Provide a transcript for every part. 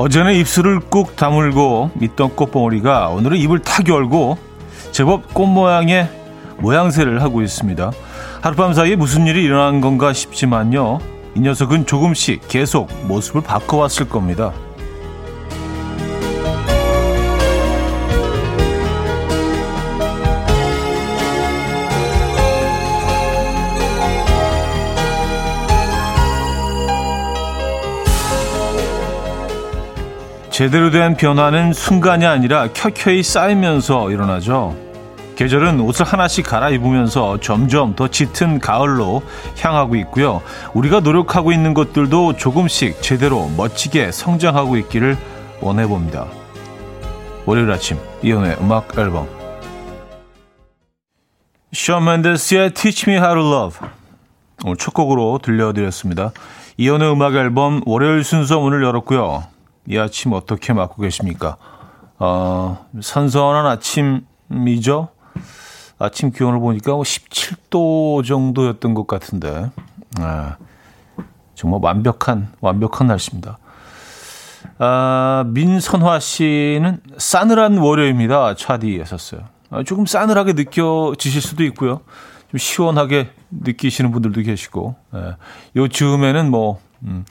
어제는 입술을 꾹 다물고 있던 꽃봉오리가 오늘은 입을 탁 열고 제법 꽃 모양의 모양새를 하고 있습니다. 하룻밤 사이에 무슨 일이 일어난 건가 싶지만요. 이 녀석은 조금씩 계속 모습을 바꿔왔을 겁니다. 제대로 된 변화는 순간이 아니라 켜켜이 쌓이면서 일어나죠. 계절은 옷을 하나씩 갈아입으면서 점점 더 짙은 가을로 향하고 있고요. 우리가 노력하고 있는 것들도 조금씩 제대로 멋지게 성장하고 있기를 원해봅니다. 월요일 아침 이연의 음악 앨범 션 맨데스의 Teach Me How to Love 오늘 첫 곡으로 들려드렸습니다. 이연의 음악 앨범 월요일 순서 문을 열었고요. 이 아침 어떻게 맞고 계십니까? 어, 선선한 아침이죠. 아침 기온을 보니까 17도 뭐 정도였던 것 같은데, 아, 정말 완벽한 완벽한 날씨입니다. 아, 민선화 씨는 싸늘한 월요일입니다. 차디에 었어요 아, 조금 싸늘하게 느껴지실 수도 있고요. 좀 시원하게 느끼시는 분들도 계시고, 예. 요 즈음에는 뭐, 음,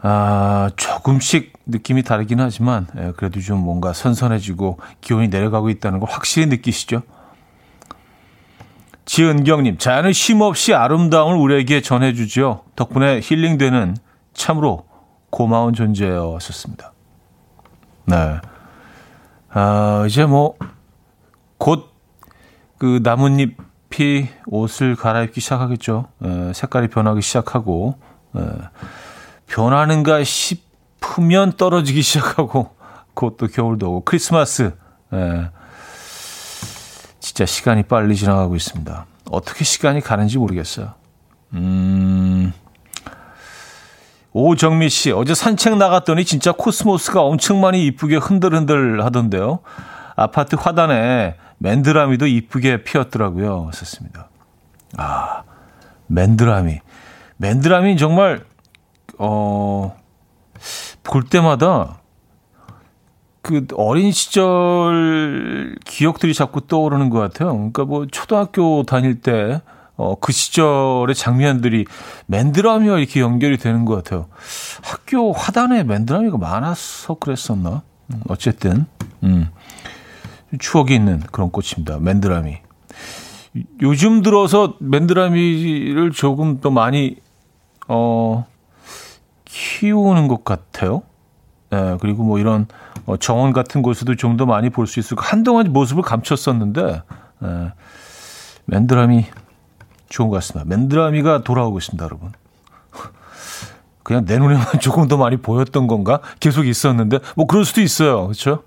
아, 조금씩 느낌이 다르긴 하지만, 예, 그래도 좀 뭔가 선선해지고 기온이 내려가고 있다는 걸 확실히 느끼시죠? 지은경님, 자연은 쉼없이 아름다움을 우리에게 전해주죠. 덕분에 힐링되는 참으로 고마운 존재여 었습니다 네. 아, 이제 뭐, 곧 그 나뭇잎이 옷을 갈아입기 시작하겠죠. 에, 예, 색깔이 변하기 시작하고, 에, 예. 변하는가 싶으면 떨어지기 시작하고 그것도 겨울도 오고 크리스마스 예. 진짜 시간이 빨리 지나가고 있습니다. 어떻게 시간이 가는지 모르겠어요. 음. 오정미 씨, 어제 산책 나갔더니 진짜 코스모스가 엄청 많이 이쁘게 흔들흔들 하던데요. 아파트 화단에 맨드라미도 이쁘게 피었더라고요. 썼습니다. 아, 맨드라미. 맨드라미 정말 어, 볼 때마다 그 어린 시절 기억들이 자꾸 떠오르는 것 같아요. 그러니까 뭐 초등학교 다닐 때 어, 그 시절의 장면들이 맨드라미와 이렇게 연결이 되는 것 같아요. 학교 화단에 맨드라미가 많아서 그랬었나? 음, 어쨌든, 음, 추억이 있는 그런 꽃입니다. 맨드라미. 요즘 들어서 맨드라미를 조금 더 많이, 어, 키우는 것 같아요. 예, 그리고 뭐 이런 어, 정원 같은 곳에도 좀 더 많이 볼 수 있을 거 한동안 모습을 감췄었는데 예, 맨드라미 좋은 것 같습니다. 맨드라미가 돌아오고 있습니다, 여러분. 그냥 내 눈에만 조금 더 많이 보였던 건가? 계속 있었는데 뭐 그럴 수도 있어요, 그렇죠?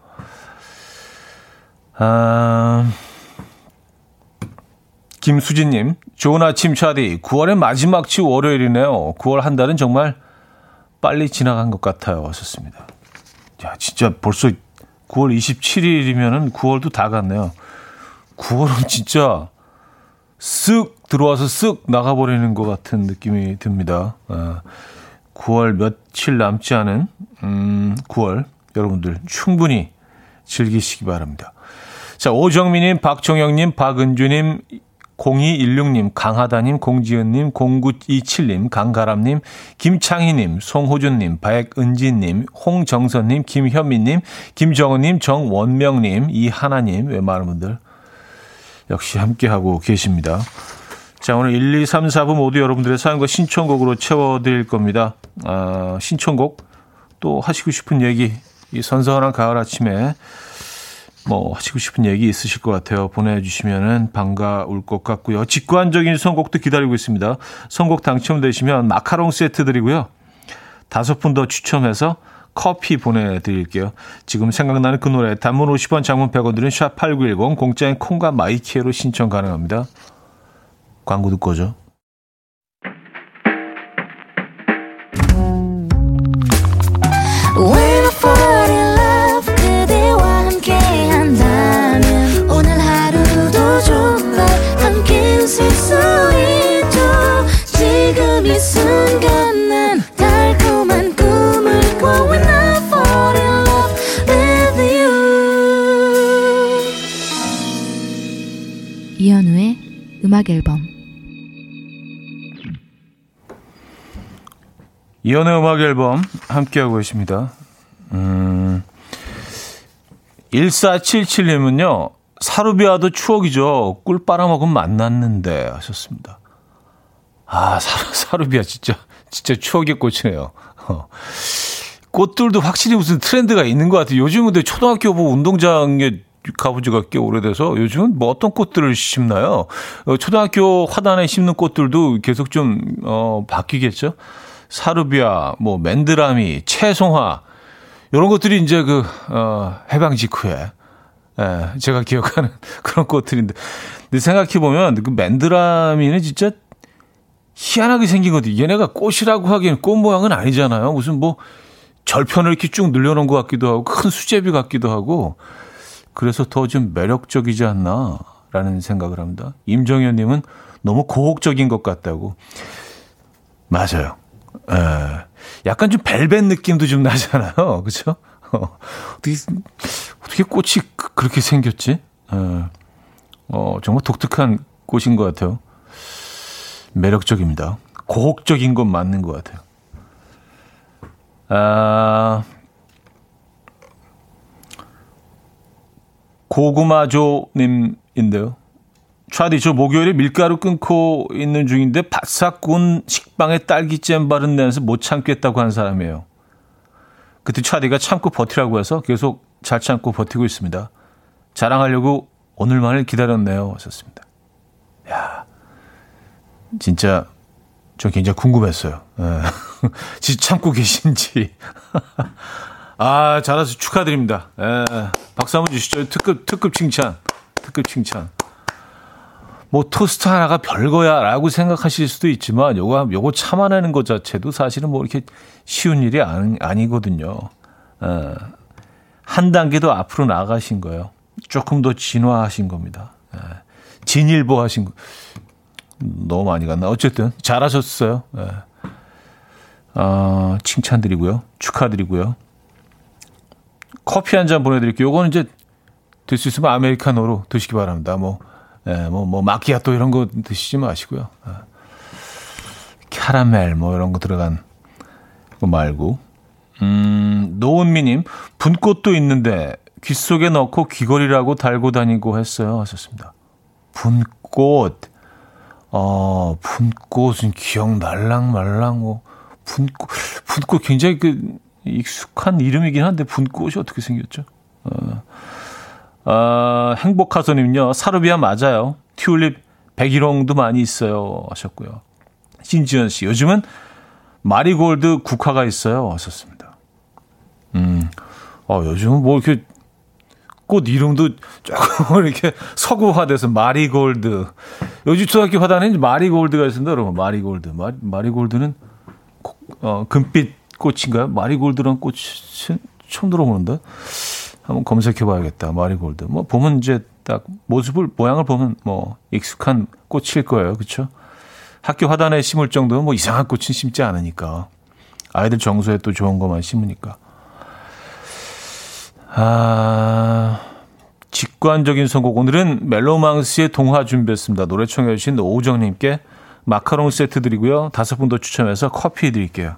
아. 김수진님, 좋은 아침 차디. 9월의 마지막 주 월요일이네요. 9월 한 달은 정말 빨리 지나간 것 같아요. 하셨습니다. 야, 진짜 벌써 9월 27일이면은 9월도 다 갔네요. 9월은 진짜 쓱 들어와서 쓱 나가버리는 것 같은 느낌이 듭니다. 아, 9월 며칠 남지 않은 음, 9월 여러분들 충분히 즐기시기 바랍니다. 자, 오정민님, 박정영님, 박은주님, 0216님, 강하다님, 공지은님, 0927님, 강가람님, 김창희님, 송호준님, 백은진님, 홍정선님, 김현미님, 김정은님, 정원명님, 이하나님, 왜 많은 분들 역시 함께하고 계십니다. 자, 오늘 1, 2, 3, 4부 모두 여러분들의 사연과 신청곡으로 채워드릴 겁니다. 아, 신청곡 또 하시고 싶은 얘기, 이 선선한 가을 아침에 뭐 하시고 싶은 얘기 있으실 것 같아요. 보내주시면은 반가울 것 같고요. 직관적인 선곡도 기다리고 있습니다. 선곡 당첨되시면 마카롱 세트 드리고요. 다섯 분 더 추첨해서 커피 보내드릴게요. 지금 생각나는 그 노래 단문 50원 장문 100원 들은 샵8910 공짜인 콩과 마이키에로 신청 가능합니다. 광고 듣고 오죠. 음악 앨범 이연의 음악 앨범 함께하고 계십니다. 음, 1477님은요. 사루비아도 추억이죠. 꿀 빨아먹은 만났는데 하셨습니다. 아, 사루, 사루비아 진짜 진짜 추억의 꽃이네요. 어. 꽃들도 확실히 무슨 트렌드가 있는 것 같아요. 요즘은 초등학교 뭐 운동장에 가본 지가 꽤 오래돼서 요즘은 뭐 어떤 꽃들을 심나요? 어, 초등학교 화단에 심는 꽃들도 계속 좀, 어, 바뀌겠죠? 사루비아, 뭐, 맨드라미, 채송화, 이런 것들이 이제 그, 어, 해방 직후에, 예, 제가 기억하는 그런 꽃들인데. 근데 생각해보면 그 맨드라미는 진짜 희한하게 생긴 것들. 얘네가 꽃이라고 하기엔 꽃 모양은 아니잖아요. 무슨 뭐 절편을 이렇게 쭉 늘려놓은 것 같기도 하고 큰 수제비 같기도 하고 그래서 더 좀 매력적이지 않나라는 생각을 합니다. 임정현 님은 너무 고혹적인 것 같다고. 맞아요. 에, 예. 약간 좀 벨벳 느낌도 좀 나잖아요. 그죠? 어, 어떻게, 어떻게 꽃이 그, 그렇게 생겼지? 에, 예. 어, 정말 독특한 꽃인 것 같아요. 매력적입니다. 고혹적인 건 맞는 것 같아요. 아, 고구마조님인데요. 차디, 저 목요일에 밀가루 끊고 있는 중인데 바싹 구운 식빵에 딸기잼 바른 내서 못 참겠다고 한 사람이에요. 그때 차디가 참고 버티라고 해서 계속 잘 참고 버티고 있습니다. 자랑하려고 오늘만을 기다렸네요. 하셨습니다. 야, 진짜 저 굉장히 궁금했어요. 예. 진짜 참고 계신지. 아, 잘해서 축하드립니다. 예. 박수 한번 주시죠. 특급, 특급 칭찬. 특급 칭찬. 뭐 토스트 하나가 별거야 라고 생각하실 수도 있지만 요거, 요거 참아내는 것 자체도 사실은 뭐 이렇게 쉬운 일이 아니, 아니거든요. 예. 한 단계도 앞으로 나가신 거예요. 조금 더 진화하신 겁니다. 예. 진일보 하신 거. 너무 많이 갔나? 어쨌든 잘하셨어요. 예. 어, 칭찬드리고요. 축하드리고요. 커피 한 잔 보내드릴게요. 요거는 이제 될 수 있으면 아메리카노로 드시기 바랍니다. 뭐, 예, 뭐, 뭐, 마키아또 이런 거 드시지 마시고요. 예. 캐러멜 뭐 이런 거 들어간 거 말고. 음, 노은미님, 분꽃도 있는데 귀 속에 넣고 귀걸이라고 달고 다니고 했어요. 하셨습니다. 분꽃. 어, 분꽃은 기억 날랑 말랑 뭐 분꽃 분꽃 굉장히 그 익숙한 이름이긴 한데 분꽃이 어떻게 생겼죠? 어, 어 행복하서님요 사르비아 맞아요. 튤립 백일홍도 많이 있어요 하셨고요. 신지연 씨 요즘은 마리골드 국화가 있어요 하셨습니다. 음, 어 요즘은 뭐 이렇게 꽃 이름도 조금 이렇게 서구화돼서 마리골드. 요즘 초등학교 화단에 마리골드가 있습니다, 여러분. 마리골드. 마, 마리골드는 어, 금빛 꽃인가요? 마리골드란 꽃이 처음 들어보는데 한번 검색해 봐야겠다. 마리골드. 뭐 보면 이제 딱 모습을 모양을 보면 뭐 익숙한 꽃일 거예요. 그렇죠? 학교 화단에 심을 정도는 뭐 이상한 꽃은 심지 않으니까. 아이들 정서에 또 좋은 것만 심으니까. 아, 직관적인 선곡. 오늘은 멜로망스의 동화 준비했습니다. 노래 청해주신 오우정님께 마카롱 세트 드리고요. 다섯 분 더 추첨해서 커피 드릴게요.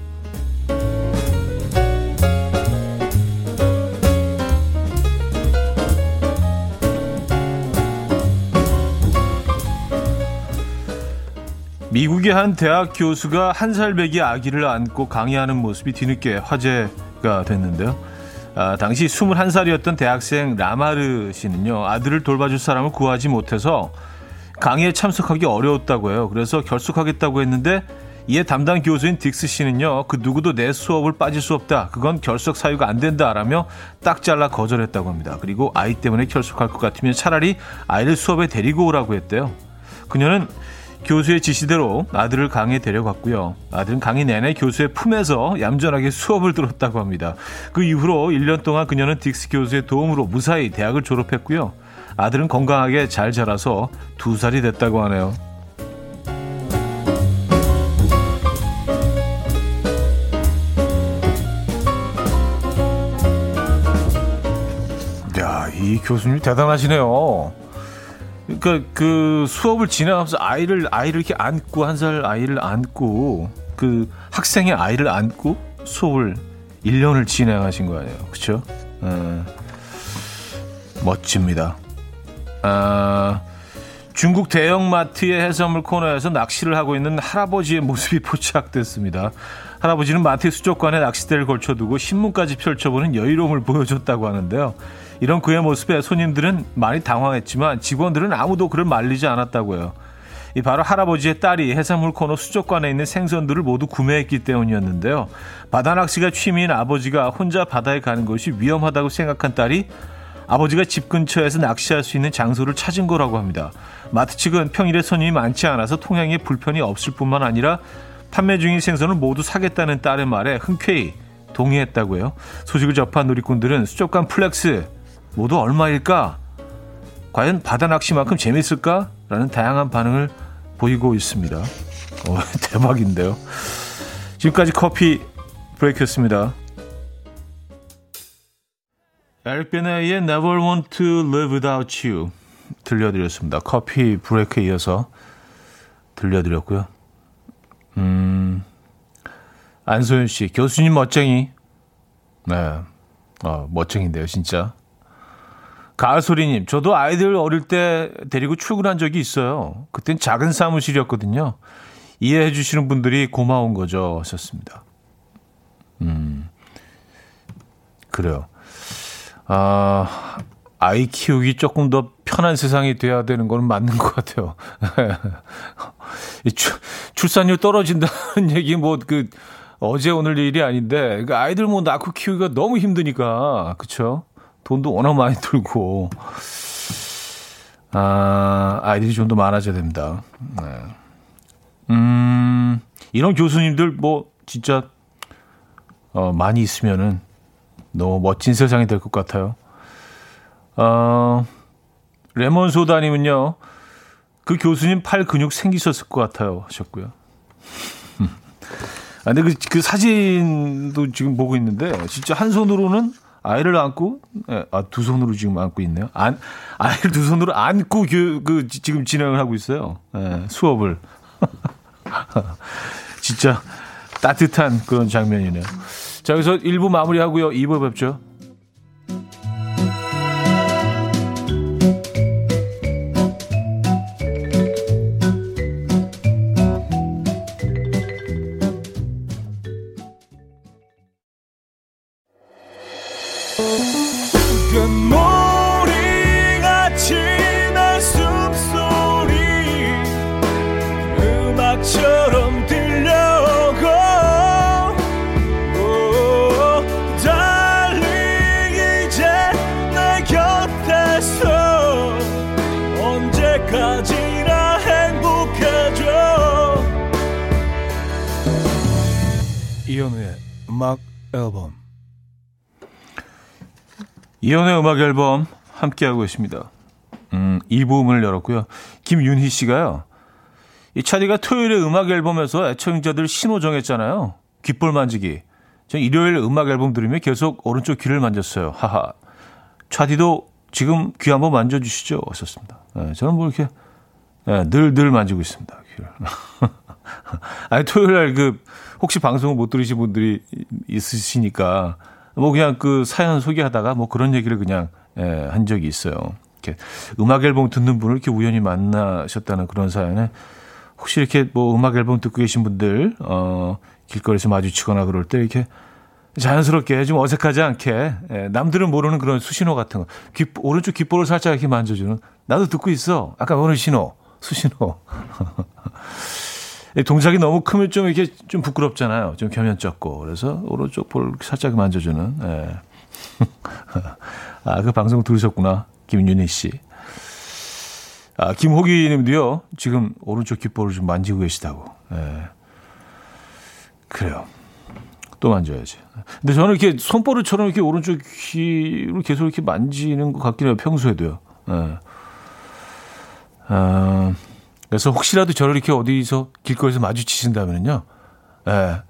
미국의 한 대학 교수가 한 살배기 아기를 안고 강의하는 모습이 뒤늦게 화제가 됐는데요. 아, 당시 21살이었던 대학생 라마르 씨는요, 아들을 돌봐줄 사람을 구하지 못해서 강의에 참석하기 어려웠다고 해요. 그래서 결석하겠다고 했는데 이에 담당 교수인 딕스 씨는요, 그 누구도 내 수업을 빠질 수 없다. 그건 결석 사유가 안 된다라며 딱 잘라 거절했다고 합니다. 그리고 아이 때문에 결석할 것 같으면 차라리 아이를 수업에 데리고 오라고 했대요. 그녀는 교수의 지시대로 아들을 강에 데려갔고요. 아들은 강의 내내 교수의 품에서 얌전하게 수업을 들었다고 합니다. 그 이후로 1년 동안 그녀는 딕스 교수의 도움으로 무사히 대학을 졸업했고요. 아들은 건강하게 잘 자라서 두 살이 됐다고 하네요. 야, 이 교수님 대단하시네요. 그러니까 그 수업을 진행하면서 아이를 아이를 이렇게 안고 한 살 아이를 안고 그 학생의 아이를 안고 수업을 1년을 진행하신 거 아니에요. 그렇죠? 어, 멋집니다. 아, 중국 대형마트의 해산물 코너에서 낚시를 하고 있는 할아버지의 모습이 포착됐습니다. 할아버지는 마트 수족관에 낚싯대를 걸쳐두고 신문까지 펼쳐보는 여유로움을 보여줬다고 하는데요. 이런 그의 모습에 손님들은 많이 당황했지만 직원들은 아무도 그를 말리지 않았다고요. 이 바로 할아버지의 딸이 해산물 코너 수족관에 있는 생선들을 모두 구매했기 때문이었는데요. 바다 낚시가 취미인 아버지가 혼자 바다에 가는 것이 위험하다고 생각한 딸이 아버지가 집 근처에서 낚시할 수 있는 장소를 찾은 거라고 합니다. 마트 측은 평일에 손님이 많지 않아서 통행에 불편이 없을 뿐만 아니라 판매 중인 생선을 모두 사겠다는 딸의 말에 흔쾌히 동의했다고요. 소식을 접한 누리꾼들은 수족관 flex 모두 얼마일까? 과연 바다 낚시만큼 재밌을까? 라는 다양한 반응을 보이고 있습니다. 어, 대박인데요. 지금까지 coffee break였습니다. 에릭 베네의 Never Want to Live Without You 들려드렸습니다. coffee break에 이어서 들려드렸고요. 음, 안소연 씨, 교수님 멋쟁이. 네, 어, 멋쟁인데요, 진짜. 가을소리님, 저도 아이들 어릴 때 데리고 출근한 적이 있어요. 그땐 작은 사무실이었거든요. 이해해 주시는 분들이 고마운 거죠. 하셨습니다. 음, 그래요. 아, 아이 키우기 조금 더 편한 세상이 돼야 되는 건 맞는 것 같아요. 출, 출산율 떨어진다는 얘기 뭐 그 어제 오늘 일이 아닌데 그 아이들 뭐 낳고 키우기가 너무 힘드니까 그쵸? 돈도 워낙 많이 들고 아 아이들이 좀 더 많아져야 됩니다. 네. 음 이런 교수님들 뭐 진짜 어, 많이 있으면은 너무 멋진 세상이 될 것 같아요. 어, 레몬 소다님은요, 그 교수님 팔 근육 생기셨을 것 같아요. 하셨고요. 아, 근데 그, 그 사진도 지금 보고 있는데, 진짜 한 손으로는 아이를 안고, 예, 아, 두 손으로 지금 안고 있네요. 안, 아이를 두 손으로 안고 교, 그, 지금 진행을 하고 있어요. 예, 수업을. 진짜 따뜻한 그런 장면이네요. 자, 여기서 1부 마무리하고요. 2부 뵙죠. 음악 앨범 이현우의 음악 앨범 함께하고 있습니다. 음, 이 부분을 열었고요. 김윤희 씨가요. 이 차디가 토요일에 음악 앨범에서 애청자들 신호 정했잖아요. 귓볼 만지기. 전 일요일 음악 앨범 들으며 계속 오른쪽 귀를 만졌어요. 하하. 차디도 지금 귀 한번 만져주시죠. 하셨습니다. 네, 저는 뭐 이렇게 네, 늘, 늘 만지고 있습니다. 귀를. 아니, 토요일 날 그, 혹시 방송을 못 들으신 분들이 있으시니까 뭐 그냥 그 사연 소개하다가 뭐 그런 얘기를 그냥 예, 한 적이 있어요. 이렇게 음악 앨범 듣는 분을 이렇게 우연히 만나셨다는 그런 사연에 혹시 이렇게 뭐 음악 앨범 듣고 계신 분들 어 길거리에서 마주치거나 그럴 때 이렇게 자연스럽게 좀 어색하지 않게 예, 남들은 모르는 그런 수신호 같은 거 귀, 오른쪽 귓볼을 살짝 이렇게 만져주는 나도 듣고 있어. 아까 오는 신호? 수신호 동작이 너무 크면 좀 이렇게 좀 부끄럽잖아요. 좀 겸연쩍고. 그래서 오른쪽 볼 살짝 만져주는. 예. 아, 그 방송 들으셨구나. 김윤희 씨. 아, 김호기 님도요, 지금 오른쪽 귓볼을 좀 만지고 계시다고. 예. 그래요. 또 만져야지. 근데 저는 이렇게 손버릇처럼 이렇게 오른쪽 귀를 계속 이렇게 만지는 것 같긴 해요. 평소에도요. 예. 아, 그래서 혹시라도 저를 이렇게 어디서 길거리에서 마주치신다면요. 예.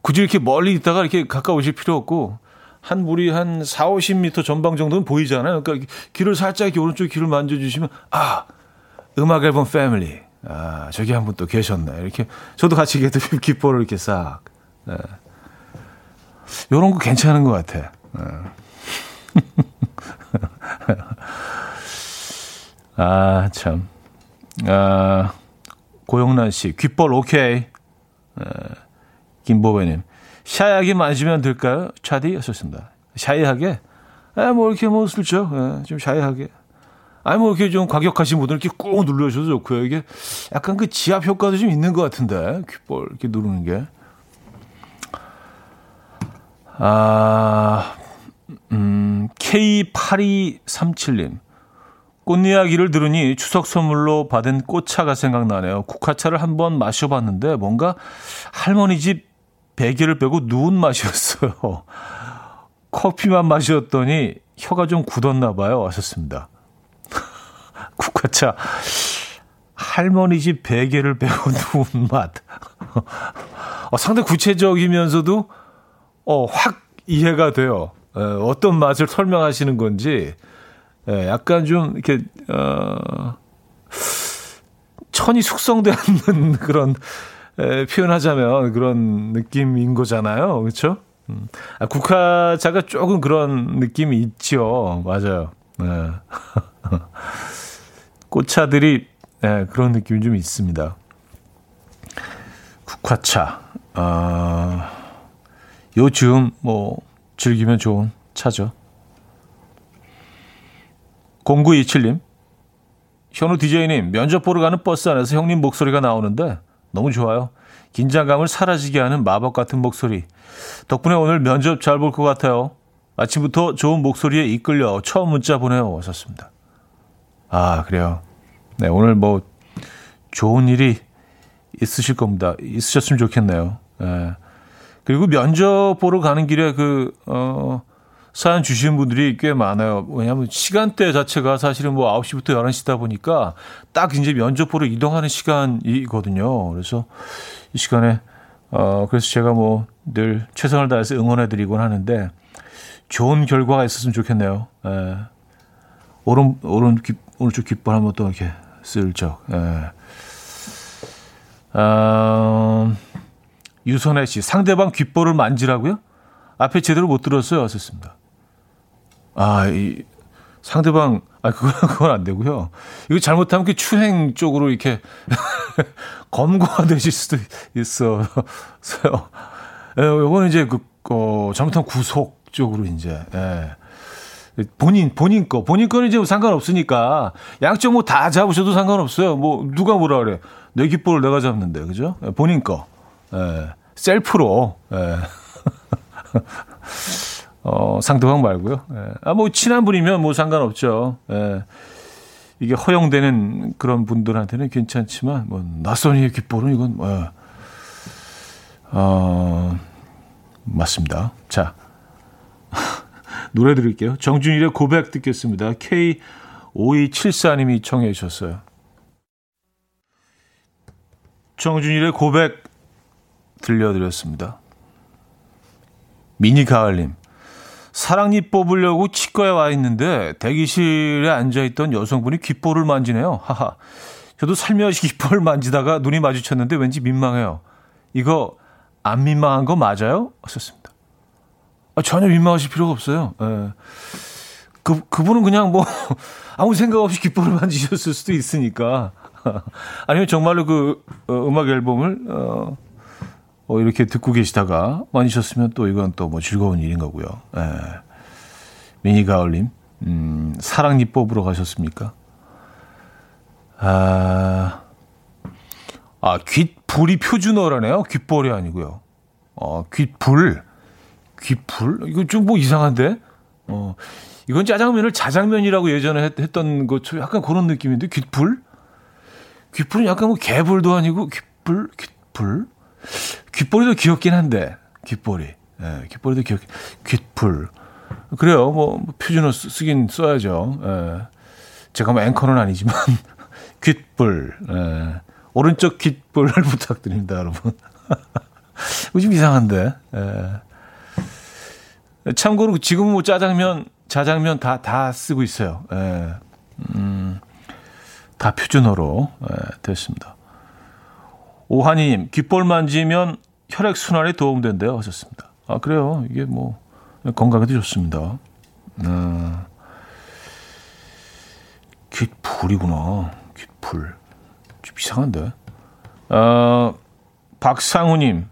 굳이 이렇게 멀리 있다가 이렇게 가까우실 필요 없고, 한 무리 한 4, 50m 전방 정도는 보이잖아요. 그러니까 길을 살짝 이렇게 오른쪽 길을 만져주시면, 아, 음악 앨범 패밀리. 아, 저기 한 분 또 계셨네. 이렇게, 저도 같이 이렇게 귓볼을 이렇게 싹. 예. 요런 거 괜찮은 것 같아. 예. 아, 참. 아, 고영란 씨, 귓볼 오케이. 아, 김보배님, 샤이하게 만지면 될까요? 차디 하셨습니다. 샤이하게? 아, 뭐 이렇게 뭐 슬쩍, 예, 좀 샤이하게. 아니, 뭐 이렇게 좀 과격하신 분들 이렇게 꾹 눌러주셔도 좋고요. 이게 약간 그 지압 효과도 좀 있는 것 같은데, 귓볼 이렇게 누르는 게. 아, 음, K8237님. 꽃 이야기를 들으니 추석 선물로 받은 꽃차가 생각나네요. 국화차를 한번 마셔봤는데 뭔가 할머니 집 베개를 빼고 누운 맛이었어요. 커피만 마셨더니 혀가 좀 굳었나 봐요. 하셨습니다. 국화차 할머니 집 베개를 빼고 누운 맛. 어, 상당히 구체적이면서도 어, 확 이해가 돼요. 에, 어떤 맛을 설명하시는 건지 예, 약간 좀 이렇게 어 천이 숙성되는 그런 에, 표현하자면 그런 느낌인 거잖아요. 그렇죠? 음. 아, 국화차가 조금 그런 느낌이 있죠. 맞아요. 네. 꽃차들이 네, 그런 느낌이 좀 있습니다. 국화차. 아, 요즘 뭐 즐기면 좋은 차죠. 0927님, 현우 DJ님, 면접 보러 가는 버스 안에서 형님 목소리가 나오는데 너무 좋아요. 긴장감을 사라지게 하는 마법 같은 목소리. 덕분에 오늘 면접 잘 볼 것 같아요. 아침부터 좋은 목소리에 이끌려 처음 문자 보내요. 왔었습니다. 아, 그래요. 네, 오늘 뭐 좋은 일이 있으실 겁니다. 있으셨으면 좋겠네요. 네. 그리고 면접 보러 가는 길에 그, 어, 사연 주신 분들이 꽤 많아요. 왜냐하면 시간대 자체가 사실은 뭐 9시부터 11시다 보니까 딱 이제 면접 보러 이동하는 시간이거든요. 그래서 이 시간에, 어, 그래서 제가 뭐 늘 최선을 다해서 응원해드리곤 하는데 좋은 결과가 있었으면 좋겠네요. 예. 오른, 오른, 귀, 오른쪽 귓볼 한번 또 이렇게 슬쩍, 예. 어, 유선혜 씨, 상대방 귓볼을 만지라고요? 앞에 제대로 못 들었어요. 하셨습니다. 아, 이 상대방 아 그건 그건 안 되고요. 이거 잘못하면 그 추행 쪽으로 이렇게 검거가 되실 수도 있어요. 예, 요거는 이제 그 어, 잘못하면 구속 쪽으로 이제 예. 본인 본인 거 본인 거는 이제 상관없으니까 양쪽 뭐 다 잡으셔도 상관없어요. 뭐 누가 뭐라 그래 내 귓볼을 내가 잡는데 그죠? 예, 본인 거 예. 셀프로 예. 어, 상대방 말고요. 예. 아, 뭐, 친한 분이면 뭐 상관없죠. 예. 이게 허용되는 그런 분들한테는 괜찮지만, 뭐, 낯선 이의 귓볼은 이건, 뭐, 어, 맞습니다. 자. 노래 드릴게요. 정준일의 고백 듣겠습니다. K5274님이 청해 주셨어요. 정준일의 고백 들려드렸습니다. 미니 가을님. 사랑니 뽑으려고 치과에 와 있는데 대기실에 앉아 있던 여성분이 귓볼을 만지네요. 하하. 저도 살며시 귓볼 만지다가 눈이 마주쳤는데 왠지 민망해요. 이거 안 민망한 거 맞아요? 하셨습니다. 아, 전혀 민망하실 필요가 없어요. 예. 그, 그분은 그냥 뭐 아무 생각 없이 귓볼을 만지셨을 수도 있으니까. 아니면 정말로 그 어, 음악 앨범을 어, 어, 이렇게 듣고 계시다가 많으셨으면 또 이건 또 뭐 즐거운 일인 거고요. 예. 미니 가을님, 음, 사랑니 뽑으러 가셨습니까? 아, 아, 귓불이 표준어라네요. 귓볼이 아니고요. 어, 귓불. 귓불? 이거 좀 뭐 이상한데? 어, 이건 짜장면을 자장면이라고 예전에 했, 던 것, 약간 그런 느낌인데, 귓불? 귓불은 약간 뭐 개불도 아니고 귓불, 귓불? 귓불이도 귀엽긴 한데, 귓불이. 예, 귓불이도 귀엽, 귓불. 그래요. 뭐, 표준어 쓰 긴 써야죠. 예. 제가 뭐 앵커는 아니지만, 귓불. 예. 오른쪽 귓불을 부탁드립니다, 여러분. 좀 이상한데. 예. 참고로 지금 뭐 짜장면, 자장면 다, 다 쓰고 있어요. 예. 음, 다 표준어로 예, 됐습니다. 오한이님, 귓볼 만지면 혈액 순환에 도움된대요. 하셨습니다. 아, 그래요. 이게 뭐, 건강에도 좋습니다. 아, 귓불이구나. 귓불. 좀 이상한데. 어, 박상우님,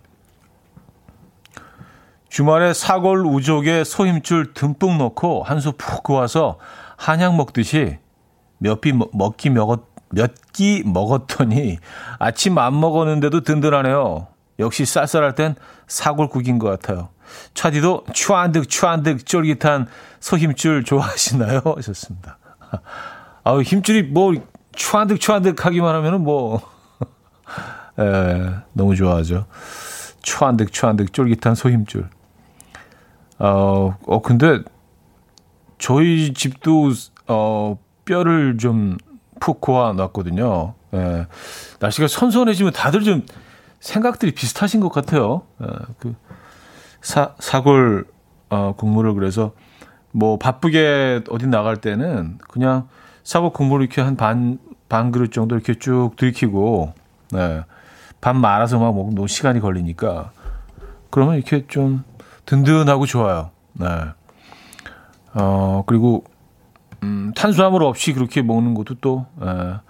주말에 사골 우족에 소힘줄 듬뿍 넣고 한 수 푹 그어서 한약 먹듯이 몇끼 먹기 먹었 몇 끼 먹었더니 아침 안 먹었는데도 든든하네요. 역시 쌀쌀할 땐 사골국인 것 같아요. 차디도 추한득 추한득 쫄깃한 소힘줄 좋아하시나요? 하셨습니다. 아우 힘줄이 뭐 추한득 추한득 하기만 하면은 뭐 에, 너무 좋아하죠. 추한득 추한득 쫄깃한 소힘줄. 어, 어, 근데 저희 집도 어, 뼈를 좀 푹 고아 놨거든요. 예. 날씨가 선선해지면 다들 좀 생각들이 비슷하신 것 같아요. 예, 그 사, 사골 어, 국물을 그래서 뭐 바쁘게 어디 나갈 때는 그냥 사골 국물을 이렇게 한 반, 반 그릇 정도 이렇게 쭉 들이키고, 네. 밥 말아서 막 먹으면 너무 시간이 걸리니까, 그러면 이렇게 좀 든든하고 좋아요. 네. 어, 그리고, 음, 탄수화물 없이 그렇게 먹는 것도 또, 에, 예,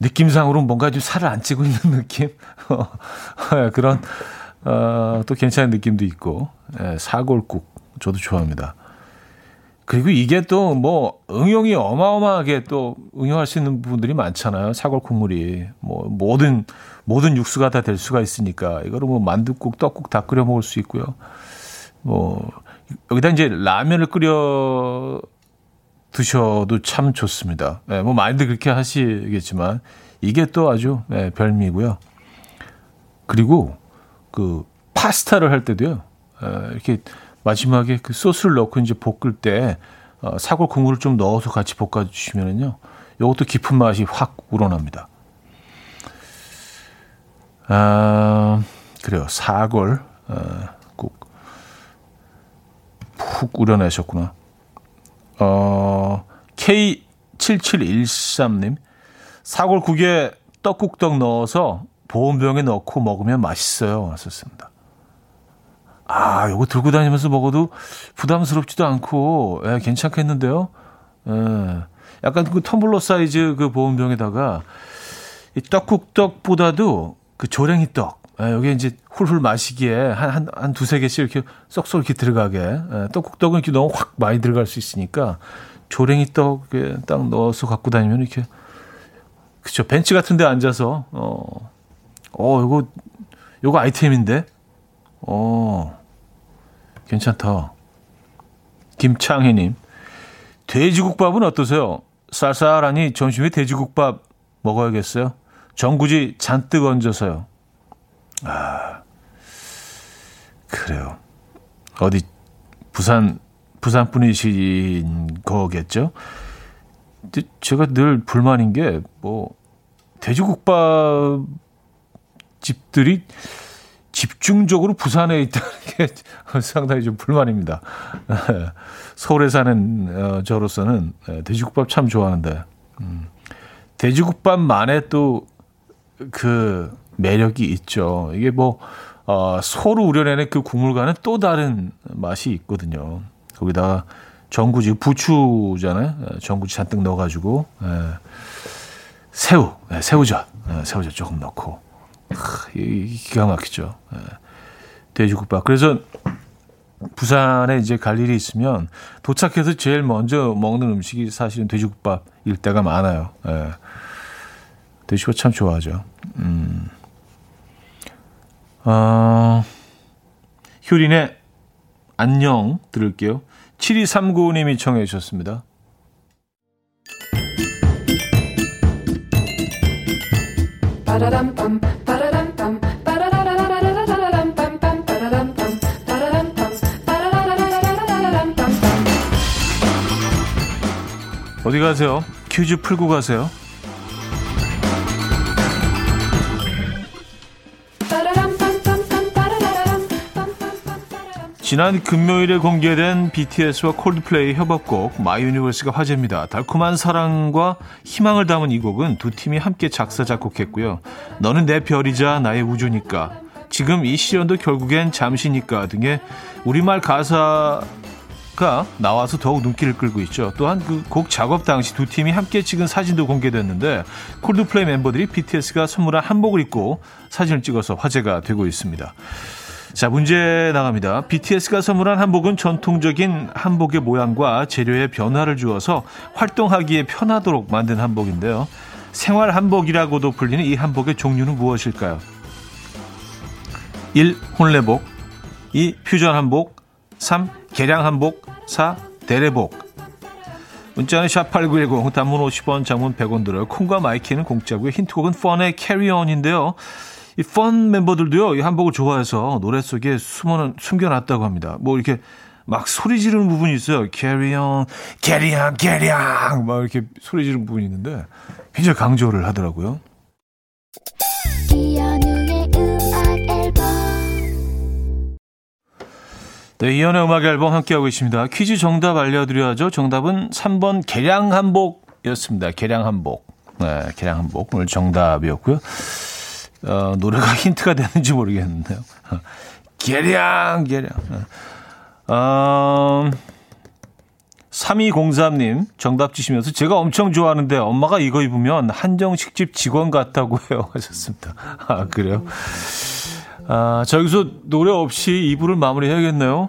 느낌상으로 뭔가 좀 살을 안 찌고 있는 느낌? 예, 그런, 어, 또 괜찮은 느낌도 있고, 에, 예, 사골국, 저도 좋아합니다. 그리고 이게 또 뭐 응용이 어마어마하게 또 응용할 수 있는 부분들이 많잖아요. 사골 국물이 뭐 모든 모든 육수가 다 될 수가 있으니까 이거를 뭐 만둣국, 떡국 다 끓여 먹을 수 있고요. 뭐 여기다 이제 라면을 끓여 드셔도 참 좋습니다. 네, 뭐 많이들 그렇게 하시겠지만 이게 또 아주 네, 별미고요. 그리고 그 파스타를 할 때도요. 네, 이렇게 마지막에 그 소스를 넣고 이제 볶을 때 어, 사골 국물을 좀 넣어서 같이 볶아주시면은요. 이것도 깊은 맛이 확 우러납니다. 아, 그래요. 사골 어, 푹 우려내셨구나. 어, K7713님. 사골 국에 떡국떡 넣어서 보온병에 넣고 먹으면 맛있어요. 왔었습니다. 아, 요거 들고 다니면서 먹어도 부담스럽지도 않고, 예, 괜찮겠는데요? 예. 약간 그 텀블러 사이즈 그 보온병에다가 이 떡국떡보다도 그 조랭이 떡, 예, 여기 이제 훌훌 마시기에 한, 한, 한 두세 개씩 이렇게 쏙쏙 이렇게 들어가게. 예, 떡국떡은 이렇게 너무 확 많이 들어갈 수 있으니까 조랭이 떡에 딱 넣어서 갖고 다니면 이렇게, 그쵸. 벤치 같은 데 앉아서, 어, 어, 요거, 요거 아이템인데? 어, 괜찮다. 김창희님, 돼지국밥은 어떠세요? 쌀쌀하니 점심에 돼지국밥 먹어야겠어요? 전구지 잔뜩 얹어서요. 아, 그래요. 어디, 부산, 부산 분이신 거겠죠? 제가 늘 불만인 게, 뭐, 돼지국밥 집들이 집중적으로 부산에 있다는 게 상당히 좀 불만입니다. 서울에 사는 어, 저로서는 예, 돼지국밥 참 좋아하는데 음, 돼지국밥만의 또 그 매력이 있죠. 이게 뭐 어, 소로 우려내는 그 국물과는 또 다른 맛이 있거든요. 거기다가 전구지 부추잖아요. 예, 전구지 잔뜩 넣어가지고 에, 새우, 에, 새우젓, 에, 새우젓 조금 넣고 기가 막히죠. 예. 돼지국밥. 그래서 부산에 이제 갈 일이 있으면 도착해서 제일 먼저 먹는 음식이 사실은 돼지국밥일 때가 많아요. 예. 돼지국밥 참 좋아하죠. 음. 어, 효린의 안녕 들을게요. 7239님이 청해 주셨습니다. 어디 가세요? 퀴즈 풀고 가세요. 지난 금요일에 공개된 BTS와 콜드플레이 협업곡 My Universe가 화제입니다. 달콤한 사랑과 희망을 담은 이 곡은 두 팀이 함께 작사 작곡했고요. 너는 내 별이자 나의 우주니까 지금 이 시련도 결국엔 잠시니까 등의 우리말 가사가 나와서 더욱 눈길을 끌고 있죠. 또한 그 곡 작업 당시 두 팀이 함께 찍은 사진도 공개됐는데 콜드플레이 멤버들이 BTS가 선물한 한복을 입고 사진을 찍어서 화제가 되고 있습니다. 자, 문제 나갑니다. BTS가 선물한 한복은 전통적인 한복의 모양과 재료에 변화를 주어서 활동하기에 편하도록 만든 한복인데요. 생활 한복이라고도 불리는 이 한복의 종류는 무엇일까요? 1. 혼례복 2. 퓨전 한복 3. 개량 한복 4. 대례복 문자는 샵8910 단문 50원 장문 100원 들어요. 콩과 my K는 공짜고요. 힌트곡은 Fun의 Carry On인데요. 이 Fun 멤버들도요, 이 한복을 좋아해서 노래 속에 숨어, 숨겨놨다고 합니다. 뭐 이렇게 막 소리 지르는 부분이 있어요. on, carry on. 막 이렇게 소리 지르는 부분이 있는데 굉장히 강조를 하더라고요. 네, 이연의 음악 앨범 함께하고 있습니다. 퀴즈 정답 알려드려야죠. 정답은 3번 개량 한복이었습니다. 개량 한복. 네, 개량 한복. 오늘 정답이었고요. 어, 노래가 힌트가 되는지 모르겠는데요. 계량, 계량. 어, 3203님 정답 주시면서 제가 엄청 좋아하는데 엄마가 이거 입으면 한정식집 직원 같다고 해요 하셨습니다. 아, 그래요? 아, 자, 여기서 노래 없이 2부를 마무리 해야겠네요.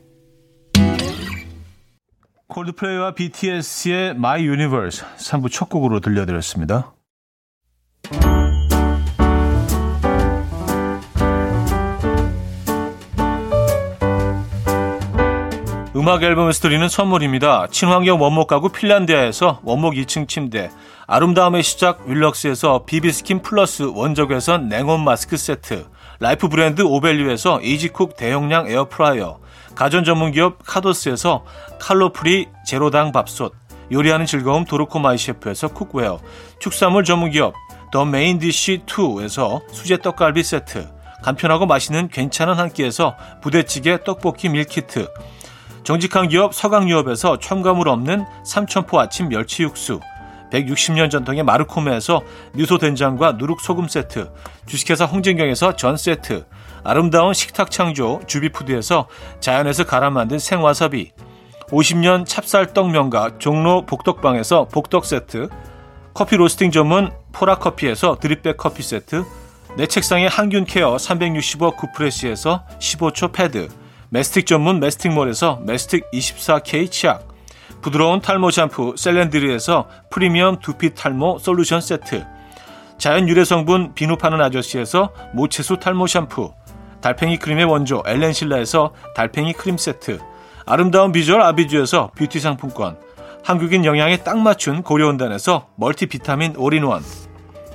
콜드플레이와 BTS의 My Universe 3부 첫 곡으로 들려드렸습니다. 음악 앨범에서 드리는 선물입니다. 친환경 원목 가구 핀란디아에서 원목 2층 침대, 아름다움의 시작 윌럭스에서 비비스킨 플러스 원적외선 냉온 마스크 세트, 라이프 브랜드 오벨류에서 이지쿡 대용량 에어프라이어, 가전 전문 기업 카도스에서 칼로프리 제로당 밥솥, 요리하는 즐거움 도르코 마이 셰프에서 cookware, 축산물 전문 기업 더 메인디쉬 2에서 수제 떡갈비 세트, 간편하고 맛있는 괜찮은 한 끼에서 부대찌개 떡볶이 밀키트, 정직한 기업 서강유업에서 첨가물 없는 삼천포 아침 멸치 육수 160년 전통의 마르코메에서 미소 된장과 누룩 소금 세트 주식회사 홍진경에서 전 세트 아름다운 식탁 창조 주비푸드에서 자연에서 갈아 만든 생와사비 50년 찹쌀떡 명가 종로 복덕방에서 복덕 세트 커피 로스팅 전문 포라커피에서 드립백 커피 세트 내 책상의 항균 케어 365 구프레시에서 15초 패드 메스틱 전문 메스틱몰에서 메스틱 24K 치약 부드러운 탈모 샴푸 셀렌드리에서 프리미엄 두피 탈모 솔루션 세트 자연 유래 성분 비누 파는 아저씨에서 모체수 탈모 샴푸 달팽이 크림의 원조 엘렌실라에서 달팽이 크림 세트. 아름다운 비주얼 아비주에서 뷰티 상품권. 한국인 영양에 딱 맞춘 고려은단에서 멀티비타민 올인원.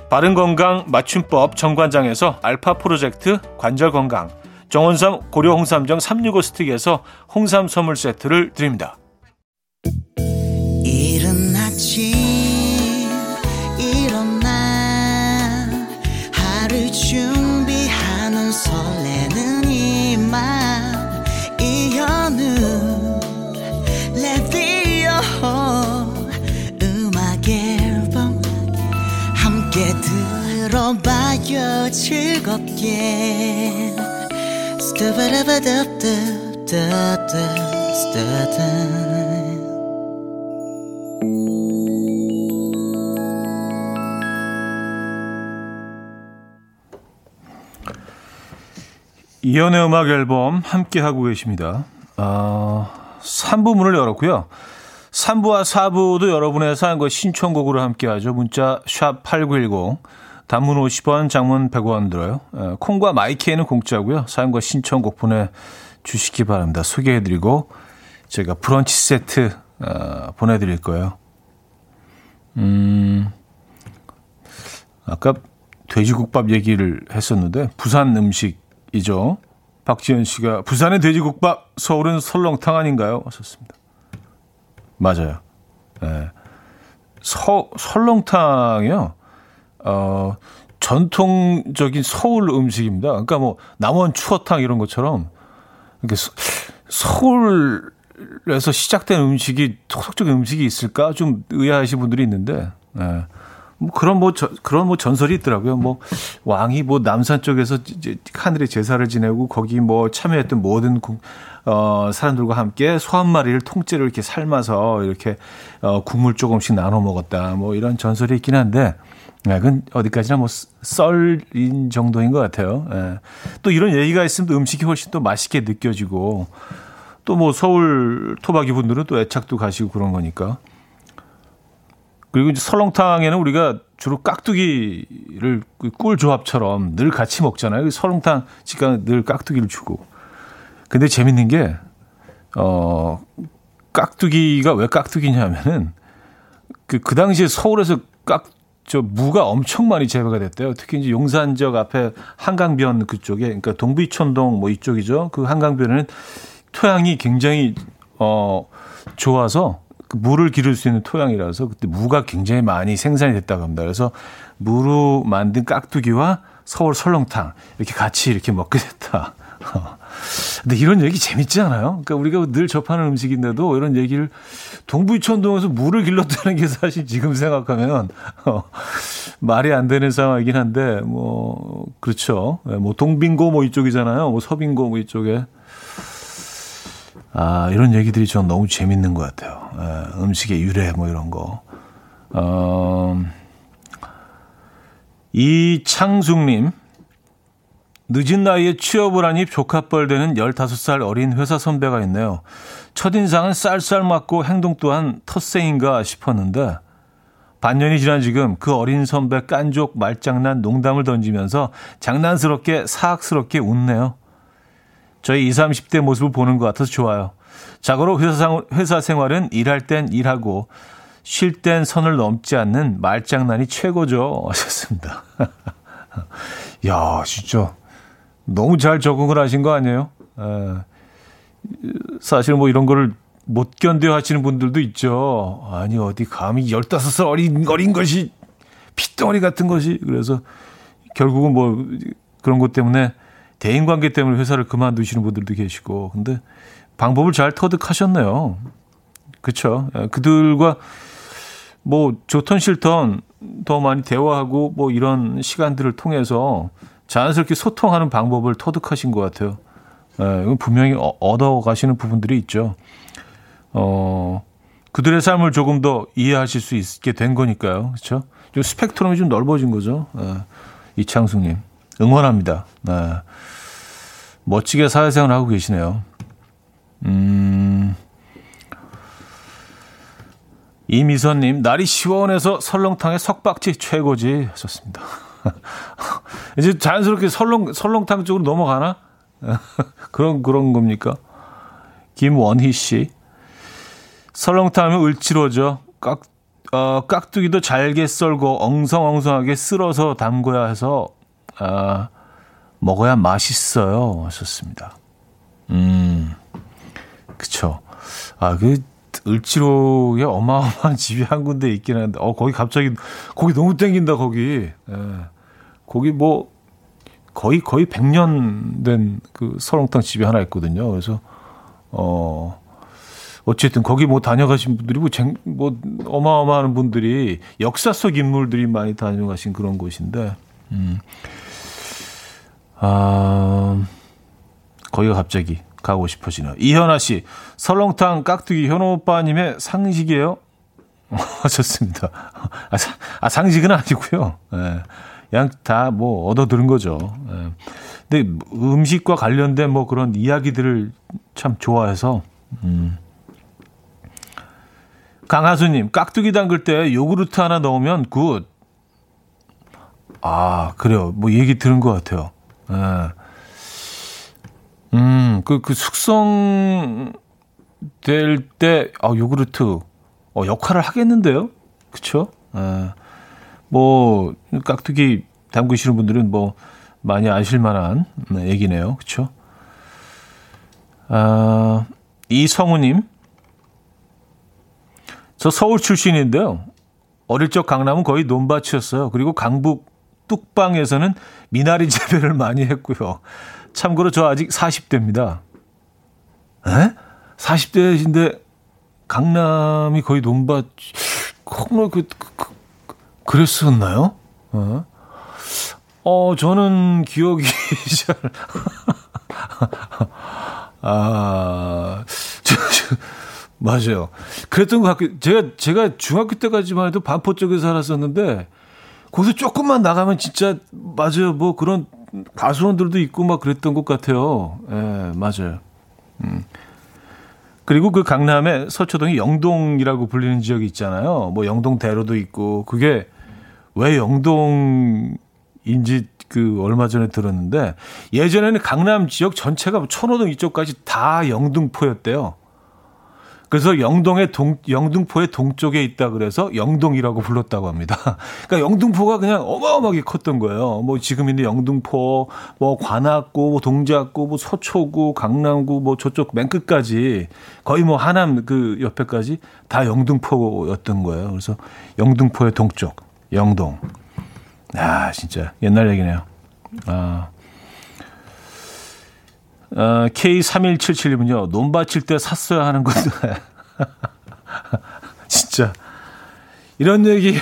바른건강 맞춤법 정관장에서 알파 프로젝트 관절건강. 정원삼 고려 홍삼정 365 스틱에서 홍삼 선물 세트를 드립니다. 이른 아침 들어봐요 즐겁게 이연의 음악 앨범 함께 하고 계십니다. 어, 3부 문을 열었고요. 3부와 4부도 여러분의 사연과 신청곡으로 함께 하죠. 문자 샵 8910 단문 50원, 장문 100원 들어요. 어, 콩과 마이키에는 공짜고요. 사연과 신청곡 보내주시기 바랍니다. 소개해드리고 제가 브런치 세트 어, 보내드릴 거예요. 음, 아까 돼지국밥 얘기를 했었는데 부산 음식이죠. 박지현 씨가 부산의 돼지국밥, 서울은 설렁탕 아닌가요? 하셨습니다. 맞아요. 네. 서, 설렁탕이요. 어, 전통적인 서울 음식입니다. 그러니까 뭐 남원 추어탕 이런 것처럼 이렇게 서, 서울에서 시작된 음식이 토속적인 음식이 있을까 좀 의아하신 분들이 있는데 네. 뭐 그런 뭐 저, 그런 뭐 전설이 있더라고요. 뭐 왕이 뭐 남산 쪽에서 하늘에 제사를 지내고 거기 뭐 참여했던 모든 국, 어 사람들과 함께 소 한 마리를 통째로 이렇게 삶아서 이렇게 어 국물 조금씩 나눠 먹었다. 뭐 이런 전설이 있긴 한데 네, 그건 어디까지나 뭐 썰인 정도인 것 같아요. 예. 또 이런 얘기가 있으면 또 음식이 훨씬 또 맛있게 느껴지고 또 뭐 서울 토박이 분들은 또 애착도 가시고 그런 거니까. 그리고 이제 설렁탕에는 우리가 주로 깍두기를 그꿀 조합처럼 늘 같이 먹잖아요. 설렁탕 집가 늘 깍두기를 주고. 근데 재밌는 게, 어, 깍두기가 왜 깍두기냐면은 그, 그 당시에 서울에서 깍, 저 무가 엄청 많이 재배가 됐대요. 특히 이제 용산 지역 앞에 한강변 그쪽에, 그러니까 동비촌동 뭐 이쪽이죠. 그 한강변에는 토양이 굉장히, 어, 좋아서 그 물을 기를 수 있는 토양이라서 그때 무가 굉장히 많이 생산이 됐다고 합니다. 그래서 무로 만든 깍두기와 서울 설렁탕 이렇게 같이 이렇게 먹게 됐다. 근데 이런 얘기 재밌지 않아요? 그러니까 우리가 늘 접하는 음식인데도 이런 얘기를 동부이천동에서 물을 길렀다는 게 사실 지금 생각하면 어, 말이 안 되는 상황이긴 한데 뭐 그렇죠. 뭐 동빙고 뭐 이쪽이잖아요. 뭐 서빙고 뭐 이쪽에 아, 이런 얘기들이 전 너무 재밌는 것 같아요. 에, 음식의 유래 뭐 이런 거. 어, 이창숙님, 늦은 나이에 취업을 하니 조카뻘 되는 15살 어린 회사 선배가 있네요. 첫인상은 쌀쌀 맞고 행동 또한 텃세인가 싶었는데, 반년이 지난 지금 그 어린 선배 깐족 말장난 농담을 던지면서 장난스럽게 사악스럽게 웃네요. 저희 20, 30대 모습을 보는 것 같아서 좋아요. 자고로 회사, 회사 생활은 일할 땐 일하고 쉴 땐 선을 넘지 않는 말장난이 최고죠. 하셨습니다. 야, 진짜 너무 잘 적응을 하신 거 아니에요? 에, 사실 뭐 이런 거를 못 견뎌 하시는 분들도 있죠. 아니, 어디 감히 15살 어린, 어린 것이 핏덩어리 같은 것이. 그래서 결국은 뭐 그런 것 때문에 대인 관계 때문에 회사를 그만두시는 분들도 계시고, 근데 방법을 잘 터득하셨네요. 그렇죠. 그들과 뭐 좋던 싫던 더 많이 대화하고 뭐 이런 시간들을 통해서 자연스럽게 소통하는 방법을 터득하신 것 같아요. 예, 분명히 어, 얻어가시는 부분들이 있죠. 어, 그들의 삶을 조금 더 이해하실 수 있게 된 거니까요. 그렇죠? 좀 스펙트럼이 좀 넓어진 거죠. 예, 이창숙님 응원합니다. 네. 멋지게 사회생활 하고 계시네요. 음. 이미선님, 날이 시원해서 설렁탕에 석박지 최고지 하셨습니다. 이제 자연스럽게 설렁, 설렁탕 쪽으로 넘어가나? 그런, 그런 겁니까? 김원희 씨. 설렁탕은 을지로죠. 깍, 어, 깍두기도 잘게 썰고 엉성엉성하게 쓸어서 담궈야 해서, 아, 먹어야 맛있어요. 하셨습니다. 음, 그쵸. 아, 그, 을지로에 어마어마한 집이 한 군데 있긴 한데, 어, 거기 갑자기, 거기 너무 땡긴다, 거기. 예. 거기 뭐, 거의, 거의 100년 된 그 설렁탕 집이 하나 있거든요. 그래서, 어, 어쨌든 거기 뭐 다녀가신 분들이 뭐, 쟁, 뭐 어마어마한 분들이 역사 속 인물들이 많이 다녀가신 그런 곳인데, 음. 아, 거기가 갑자기 가고 싶어지네요. 이현아 씨, 설렁탕 깍두기 현호 오빠님의 상식이에요? 하셨습니다. 아, 사, 아, 상식은 아니고요. 네. 그냥 다 뭐 얻어 들은 거죠. 예. 근데 음식과 관련된 뭐 그런 이야기들을 참 좋아해서 음. 강하수님 깍두기 담글 때 요구르트 하나 넣으면 good. 아 그래요. 뭐 얘기 들은 것 같아요. 예. 음, 그, 그 숙성 될 때, 아, 요구르트, 어, 역할을 하겠는데요? 예. 뭐, 깍두기 담그시는 분들은 뭐, 많이 아실 만한 네, 얘기네요. 그쵸? 아, 이성우 님. 저 서울 출신인데요. 어릴 적 강남은 거의 논밭이었어요. 그리고 강북 뚝방에서는 미나리 재배를 많이 했고요. 참고로 저 아직 40대입니다. 에? 40대신데 강남이 거의 논밭 콩을 그, 그, 그, 그랬었나요? 어? 어, 저는 기억이 잘. 아, 저, 저, 맞아요. 그랬던 것 같고, 제가, 제가 중학교 때까지만 해도 반포 쪽에 살았었는데, 거기서 조금만 나가면 진짜, 맞아요. 뭐 그런 가수원들도 있고 막 그랬던 것 같아요. 예, 네, 맞아요. 음. 그리고 그 강남에 서초동이 영동이라고 불리는 지역이 있잖아요. 뭐 영동대로도 있고 그게 왜 영동인지 그 얼마 전에 들었는데 예전에는 강남 지역 전체가 천호동 이쪽까지 다 영등포였대요. 그래서 영동의 동, 영등포의 동쪽에 있다 그래서 영동이라고 불렀다고 합니다. 그러니까 영등포가 그냥 어마어마하게 컸던 거예요. 뭐 지금 있는 영등포, 뭐 관악구, 뭐 동작구, 뭐 서초구, 강남구, 뭐 저쪽 맨 끝까지 거의 뭐 하남 그 옆에까지 다 영등포였던 거예요. 그래서 영등포의 동쪽, 영동. 아, 진짜 옛날 얘기네요. 아. 어, K3177님은요, 논밭일 때 샀어야 하는 건데. 진짜. 이런 얘기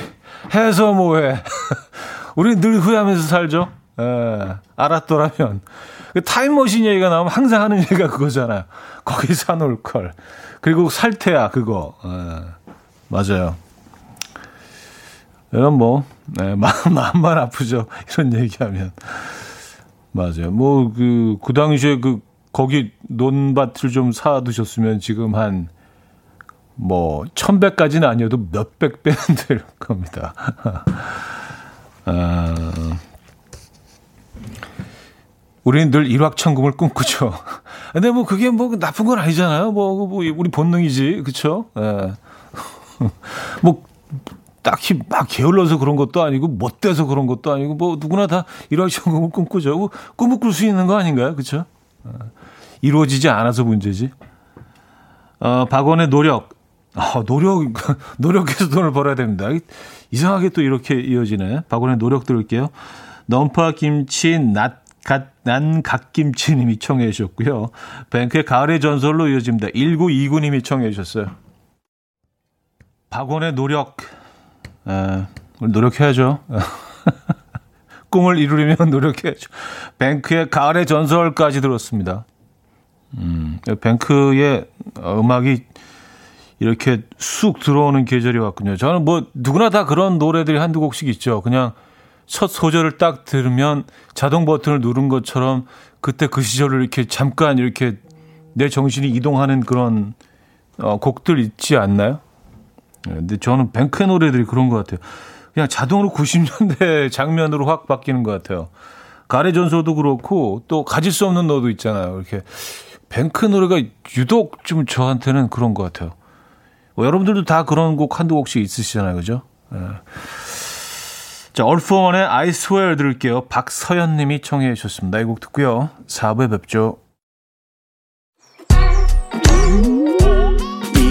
해서 뭐해. 우리 늘 후회하면서 살죠? 에, 예, 알았더라면. 그 타임머신 얘기가 나오면 항상 하는 얘기가 그거잖아요. 거기 사놓을 걸. 그리고 살테야, 그거. 에, 예, 맞아요. 이런 뭐, 네, 마음, 마음만 아프죠. 이런 얘기하면. 맞아요. 뭐, 그, 그 당시에 그, 거기 논밭을 좀 사두셨으면 지금 한, 뭐, 천배까지는 아니어도 몇백 배는 될 겁니다. 아, 우리는 늘 일확천금을 꿈꾸죠. 근데 뭐 그게 뭐 나쁜 건 아니잖아요. 뭐, 뭐 우리 본능이지. 그쵸? 예. 뭐, 딱히 막 게을러서 그런 것도 아니고 못돼서 그런 것도 아니고 뭐 누구나 다 일확천금을 꿈꾸죠. 뭐 꿈을 꿀 수 있는 거 아닌가요? 그렇죠? 이루어지지 않아서 문제지. 어, 박원의 노력. 어, 노력 노력해서 돈을 벌어야 됩니다. 이상하게 또 이렇게 이어지네. 박원의 노력 들을게요. 넘파 김치 낫 갓 난 갓김치님이 청해 주셨고요. 뱅크의 가을의 전설로 이어집니다. 1929님이 청해 주셨어요. 박원의 노력 에, 노력해야죠. 꿈을 이루려면 노력해야죠. 뱅크의 가을의 전설까지 들었습니다. 음, 뱅크의 음악이 이렇게 쑥 들어오는 계절이 왔군요. 저는 뭐 누구나 다 그런 노래들이 한두 곡씩 있죠. 그냥 첫 소절을 딱 들으면 자동 버튼을 누른 것처럼 그때 그 시절을 이렇게 잠깐 이렇게 내 정신이 이동하는 그런 어, 곡들 있지 않나요? 예, 근데 저는 뱅크의 노래들이 그런 것 같아요. 그냥 자동으로 90년대 장면으로 확 바뀌는 것 같아요. 가래 전소도 그렇고 또 가질 수 없는 너도 있잖아요. 이렇게 뱅크 노래가 유독 좀 저한테는 그런 것 같아요. 뭐 여러분들도 다 그런 곡 한두 곡씩 있으시잖아요. 그죠? 예. 자, 얼포원의 I swear 들을게요. 박서연 님이 청해 주셨습니다. 이 곡 듣고요. 4부에 뵙죠.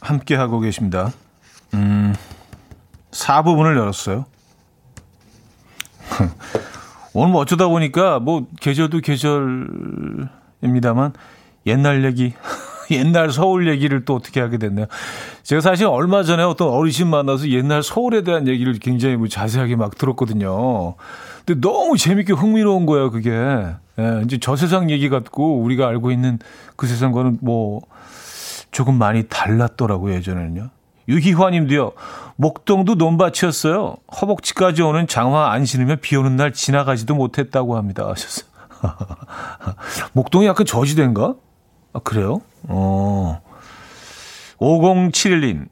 함께 하고 계십니다. 음, 4부분을 열었어요. 오늘 뭐 어쩌다 보니까 뭐 계절도 계절입니다만 옛날 얘기, 옛날 서울 얘기를 또 어떻게 하게 됐네요. 제가 사실 얼마 전에 어떤 어르신 만나서 옛날 서울에 대한 얘기를 굉장히 뭐 자세하게 막 들었거든요. 근데 너무 재밌게 흥미로운 거예요, 그게. 예, 이제 저 세상 얘기 같고 우리가 알고 있는 그 세상과는 뭐 조금 많이 달랐더라고요, 예전에는요. 유희화님도요. 목동도 논밭이었어요. 허벅지까지 오는 장화 안 신으면 비 오는 날 지나가지도 못했다고 합니다. 하셨어요. 목동이 약간 저지대인가? 아, 그래요? 어. 5071님.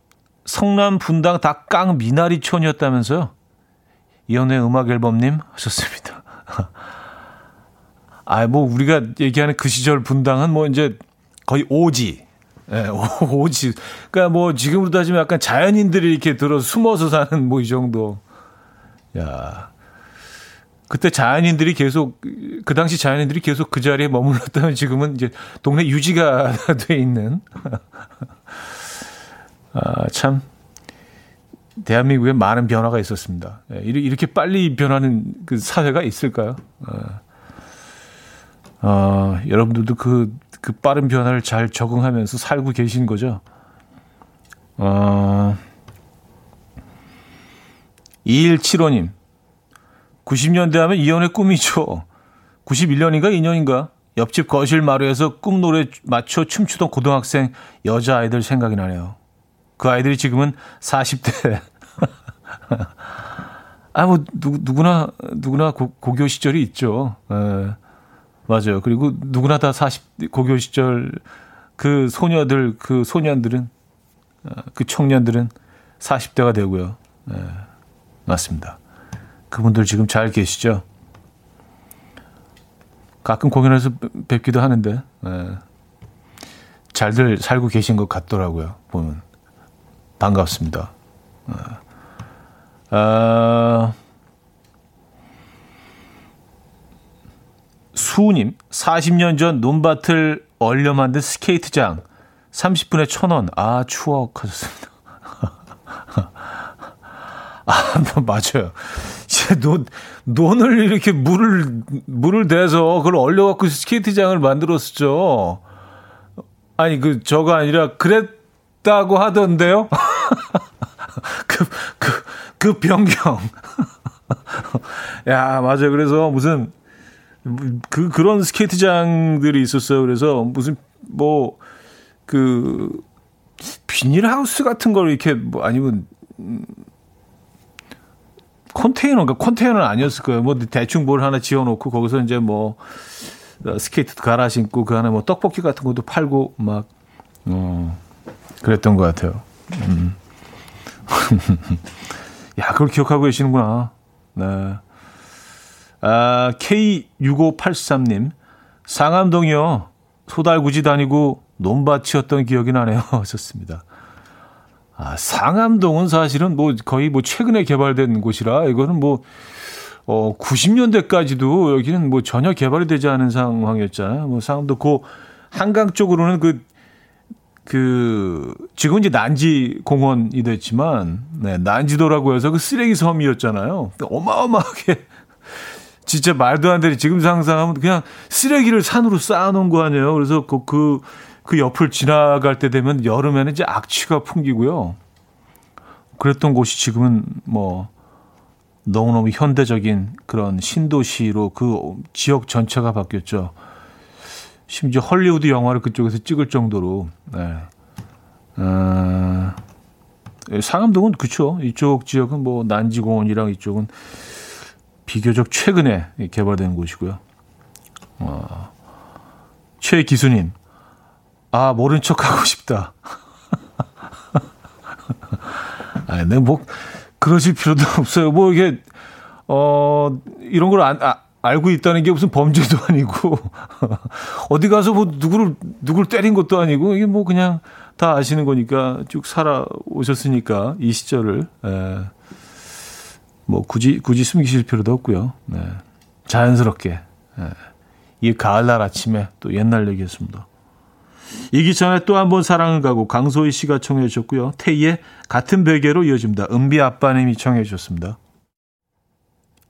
성남 분당 닭깡 미나리촌이었다면서요? 이연의 음악 앨범님 하셨습니다. 아, 뭐 우리가 얘기하는 그 시절 분당은 뭐 이제 거의 오지. 예, 네, 오지. 그러니까 뭐 지금으로 따지면 약간 자연인들이 이렇게 들어 숨어서 사는 뭐 이 정도. 야. 그때 자연인들이 계속 그 당시 자연인들이 계속 그 자리에 머물렀다면 지금은 이제 동네 유지가 돼 있는 아, 참 대한민국에 많은 변화가 있었습니다. 예, 이렇게 빨리 변하는 그 사회가 있을까요? 어, 어, 여러분들도 그, 그 빠른 변화를 잘 적응하면서 살고 계신 거죠? 어, 2175님. 90년대 하면 이연의 꿈이죠. 91년인가 2년인가? 옆집 거실 마루에서 꿈 노래 맞춰 춤추던 고등학생 여자아이들 생각이 나네요. 그 아이들이 지금은 40대. 아, 뭐, 누, 누구나, 누구나 고, 고교 시절이 있죠. 에, 예, 맞아요. 그리고 누구나 다 40, 고교 시절 그 소녀들, 그 소년들은, 어, 그 청년들은 40대가 되고요. 에, 예, 맞습니다. 그분들 지금 잘 계시죠? 가끔 공연에서 뵙기도 하는데, 에, 예, 잘들 살고 계신 것 같더라고요. 보면. 반갑습니다. 아, 수님, 40년 전 논밭을 얼려 만든 스케이트장, 30분에 천 원. 아, 추억 하셨습니다. 아, 뭐, 맞아요. 논, 논을 이렇게 물을, 물을 대서 그걸 얼려갖고 스케이트장을 만들었었죠. 아니, 그, 저가 아니라, 그랬다고 하던데요? 그, 그, 그 변경. 야, 맞아요. 그래서 무슨, 그, 그런 스케이트장들이 있었어요. 그래서 무슨, 뭐, 그, 비닐하우스 같은 걸 이렇게, 뭐, 아니면, 음, 컨테이너가 컨테이너는 아니었을 거예요. 뭐 대충 뭘 하나 지어놓고 거기서 이제 뭐 어, 스케이트 갈아 신고 그 안에 뭐 떡볶이 같은 것도 팔고 막 어, 그랬던 것 같아요. 음. 야, 그걸 기억하고 계시는구나. 네. 아, K6583님. 상암동이요. 소달구지 다니고 논밭이었던 기억이 나네요. 하셨습니다. 아, 상암동은 사실은 뭐 거의 뭐 최근에 개발된 곳이라 이거는 뭐, 어, 90년대까지도 여기는 뭐 전혀 개발이 되지 않은 상황이었잖아요. 뭐 상암도 그 한강 쪽으로는 그, 그, 지금 이제 난지 공원이 됐지만, 네, 난지도라고 해서 그 쓰레기 섬이었잖아요. 어마어마하게 진짜 말도 안 되는 지금 상상하면 그냥 쓰레기를 산으로 쌓아놓은 거 아니에요. 그래서 그, 그, 그 옆을 지나갈 때 되면 여름에는 이제 악취가 풍기고요. 그랬던 곳이 지금은 뭐 너무너무 현대적인 그런 신도시로 그 지역 전체가 바뀌었죠. 심지어 헐리우드 영화를 그쪽에서 찍을 정도로, 네. 어, 상암동은 그쵸. 이쪽 지역은 뭐 난지공원이랑 이쪽은 비교적 최근에 개발된 곳이고요. 어, 최기수님, 아 모른 척 하고 싶다. 아, 근데 뭐 그러실 필요도 없어요. 뭐 이게 어 이런 걸 안, 아, 알고 있다는 게 무슨 범죄도 아니고 어디 가서 뭐 누구를 누구를 때린 것도 아니고 이게 뭐 그냥 다 아시는 거니까 쭉 살아 오셨으니까 이 시절을 에. 뭐 굳이 굳이 숨기실 필요도 없고요. 네. 자연스럽게 네. 이 가을날 아침에 또 옛날 얘기했습니다. 이기찬의 또 한 번 사랑을 가고 강소희 씨가 청해 주셨고요. 태희의 같은 베개로 이어집니다. 은비 아빠님이 청해 주셨습니다.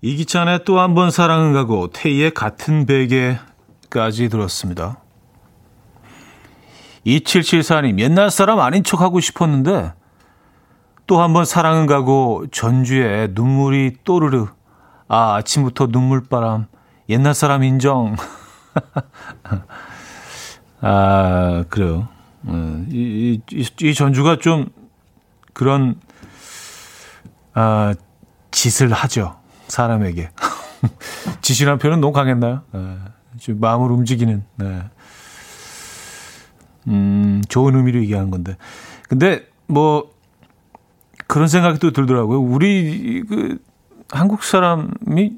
이기찬의 또 한 번 사랑은 가고 태희의 같은 베개까지 들었습니다. 2774님 옛날 사람 아닌 척 하고 싶었는데 또 한 번 사랑은 가고 전주에 눈물이 또르르 아 아침부터 눈물바람 옛날 사람 인정 아 그래요 음, 이, 이, 이 전주가 좀 그런 아 짓을 하죠 사람에게 짓이란 표현은 너무 강했나요? 네, 좀 마음을 움직이는 네. 음, 좋은 의미로 얘기하는 건데. 근데 뭐 그런 생각이 또 들더라고요. 우리 그 한국 사람이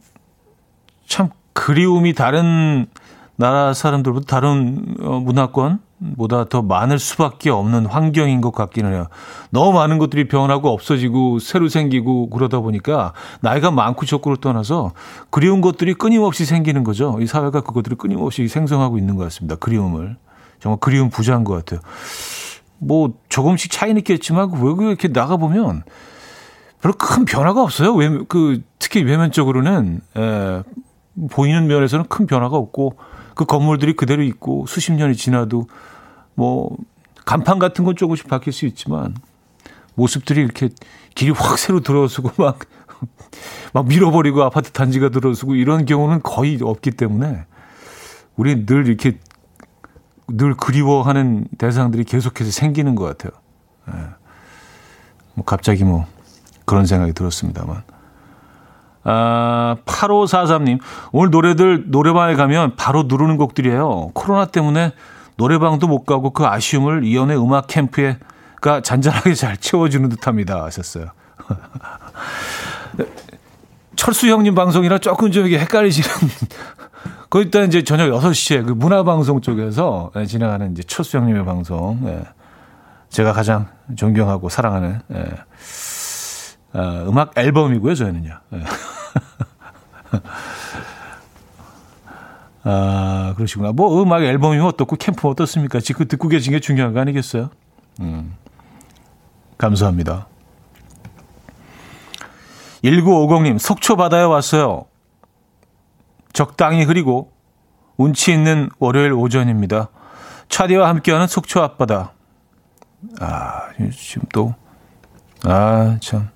참 그리움이 다른 나라 사람들보다 다른 어, 문화권보다 더 많을 수밖에 없는 환경인 것 같기는 해요. 너무 많은 것들이 변하고 없어지고 새로 생기고 그러다 보니까 나이가 많고 적고를 떠나서 그리운 것들이 끊임없이 생기는 거죠. 이 사회가 그것들을 끊임없이 생성하고 있는 것 같습니다. 그리움을. 정말 그리운 부자인 것 같아요. 뭐 조금씩 차이는 있겠지만 그 외국에 이렇게 나가 보면 별로 큰 변화가 없어요. 외, 그 특히 외면적으로는 에, 예, 보이는 면에서는 큰 변화가 없고 그 건물들이 그대로 있고 수십 년이 지나도 뭐 간판 같은 건 조금씩 바뀔 수 있지만 모습들이 이렇게 길이 확 새로 들어서고 막, 막 밀어버리고 아파트 단지가 들어서고 이런 경우는 거의 없기 때문에 우리 늘 이렇게 늘 그리워하는 대상들이 계속해서 생기는 것 같아요. 예. 뭐 갑자기 뭐 그런 생각이 들었습니다만. 아, 8543님, 오늘 노래들 노래방에 가면 바로 누르는 곡들이에요. 코로나 때문에 노래방도 못 가고 그 아쉬움을 이연의 음악 캠프에가 잔잔하게 잘 채워주는 듯 합니다. 하셨어요. 철수 형님 방송이라 조금 좀 이게 헷갈리시는 거기다 이제 저녁 6시에 그 문화방송 쪽에서 예, 진행하는 이제 철수 형님의 방송. 예. 제가 가장 존경하고 사랑하는 예. 어, 음악 앨범이고요, 저희는요. 예. 아, 그러시구나. 뭐 음악 앨범이면 어떻고 캠프 어떻습니까? 지금 그 듣고 계신 게 중요한 거 아니겠어요? 음. 감사합니다. 1950님, 속초 바다에 왔어요. 적당히 흐리고 운치 있는 월요일 오전입니다. 차디와 함께하는 속초 앞바다. 아, 지금 또, 아, 참.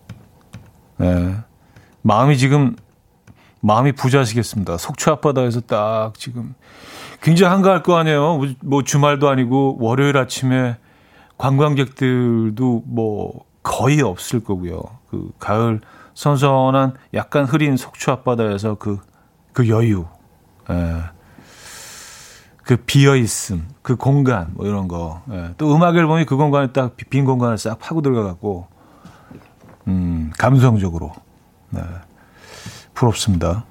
네. 마음이 지금, 마음이 부자시겠습니다. 속초 앞바다에서 딱 지금 굉장히 한가할 거 아니에요. 뭐, 뭐 주말도 아니고 월요일 아침에 관광객들도 뭐 거의 없을 거고요. 그 가을 선선한 약간 흐린 속초 앞바다에서 그 그 여유, 예. 그 비어 있음, 그 공간 뭐 이런 거. 예. 또 음악 앨범이 그 공간에 딱빈 공간을 싹 파고 들어가 갖고 음, 감성적으로 네. 부럽습니다.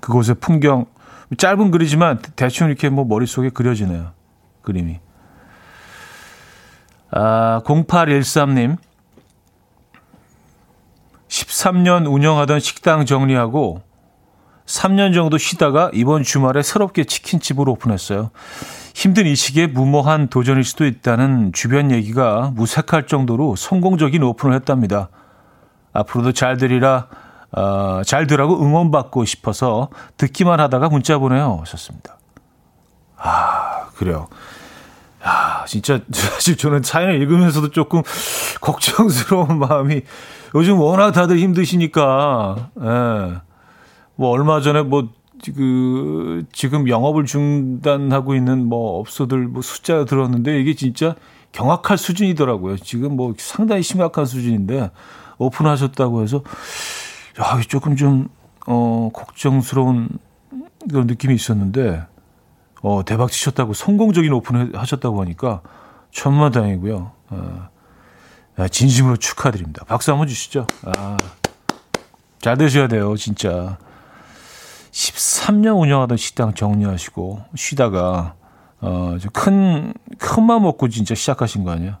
그곳의 풍경 짧은 글이지만 대충 이렇게 뭐 머릿속에 그려지네요. 그림이. 아, 0813님. 13년 운영하던 식당 정리하고 3년 정도 쉬다가 이번 주말에 새롭게 치킨집을 오픈했어요. 힘든 이 시기에 무모한 도전일 수도 있다는 주변 얘기가 무색할 정도로 성공적인 오픈을 했답니다. 앞으로도 잘 되리라, 어, 잘 되라고 응원받고 싶어서 듣기만 하다가 문자 보내요. 하셨습니다. 아, 그래요. 야, 진짜, 사실 저는 사연을 읽으면서도 조금 걱정스러운 마음이 요즘 워낙 다들 힘드시니까, 예. 뭐 얼마 전에 뭐 그 지금 영업을 중단하고 있는 뭐 업소들 뭐 숫자 들었는데 이게 진짜 경악할 수준이더라고요. 지금 뭐 상당히 심각한 수준인데 오픈하셨다고 해서 야, 조금 좀 어, 걱정스러운 그런 느낌이 있었는데 어, 대박 치셨다고 성공적인 오픈을 하셨다고 하니까 천만다행이고요. 어, 진심으로 축하드립니다. 박수 한번 주시죠. 아, 잘 되셔야 돼요, 진짜. 13년 운영하던 식당 정리하시고 쉬다가 어, 큰, 큰 마음 먹고 진짜 시작하신 거 아니에요?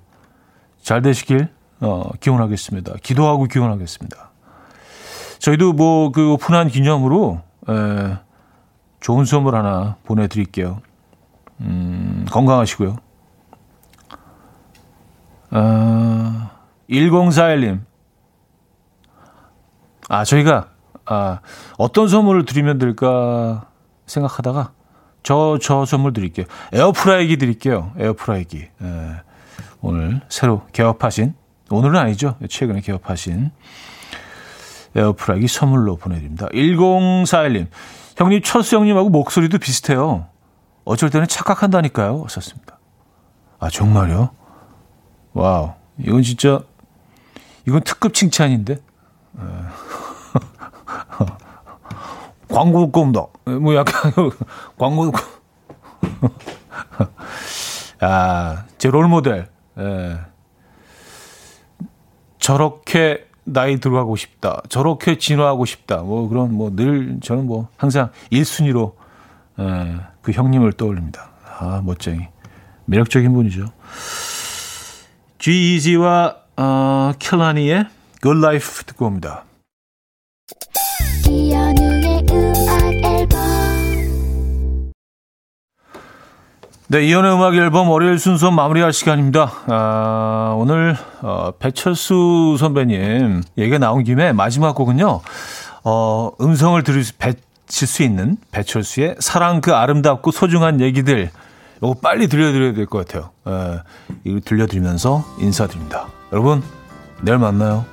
잘 되시길, 어, 기원하겠습니다. 기도하고 기원하겠습니다. 저희도 뭐, 그 오픈한 기념으로, 에, 좋은 선물 하나 보내드릴게요. 음, 건강하시고요. 어, 1041님. 아, 저희가 아, 어떤 선물을 드리면 될까 생각하다가 저, 저 선물 드릴게요. 에어프라이기 드릴게요. 에어프라이기. 예. 오늘 새로 개업하신, 오늘은 아니죠. 최근에 개업하신 에어프라이기 선물로 보내드립니다. 1041님. 형님, 철수 형님하고 목소리도 비슷해요. 어쩔 때는 착각한다니까요. 썼습니다. 아, 정말요? 와우. 이건 진짜, 이건 특급 칭찬인데? 예. 광고 꼼다. 뭐 약간 광고 아, 제 롤모델. 예. 저렇게 나이 들어가고 싶다. 저렇게 진화하고 싶다. 뭐 그런 뭐 늘 저는 뭐 항상 1순위로 예, 그 형님을 떠올립니다. 아, 멋쟁이. 매력적인 분이죠. G-Eazy와 어, 킬라니의 Good Life 듣고 옵니다. 네, 이연의 음악 앨범 월요일 순서 마무리할 시간입니다. 아, 오늘 어, 배철수 선배님 얘기가 나온 김에 마지막 곡은요. 어, 음성을 들을 수, 배칠 수 있는 배철수의 사랑 그 아름답고 소중한 얘기들 이거 빨리 들려드려야 될 것 같아요. 에, 예, 이거 들려드리면서 인사드립니다. 여러분 내일 만나요.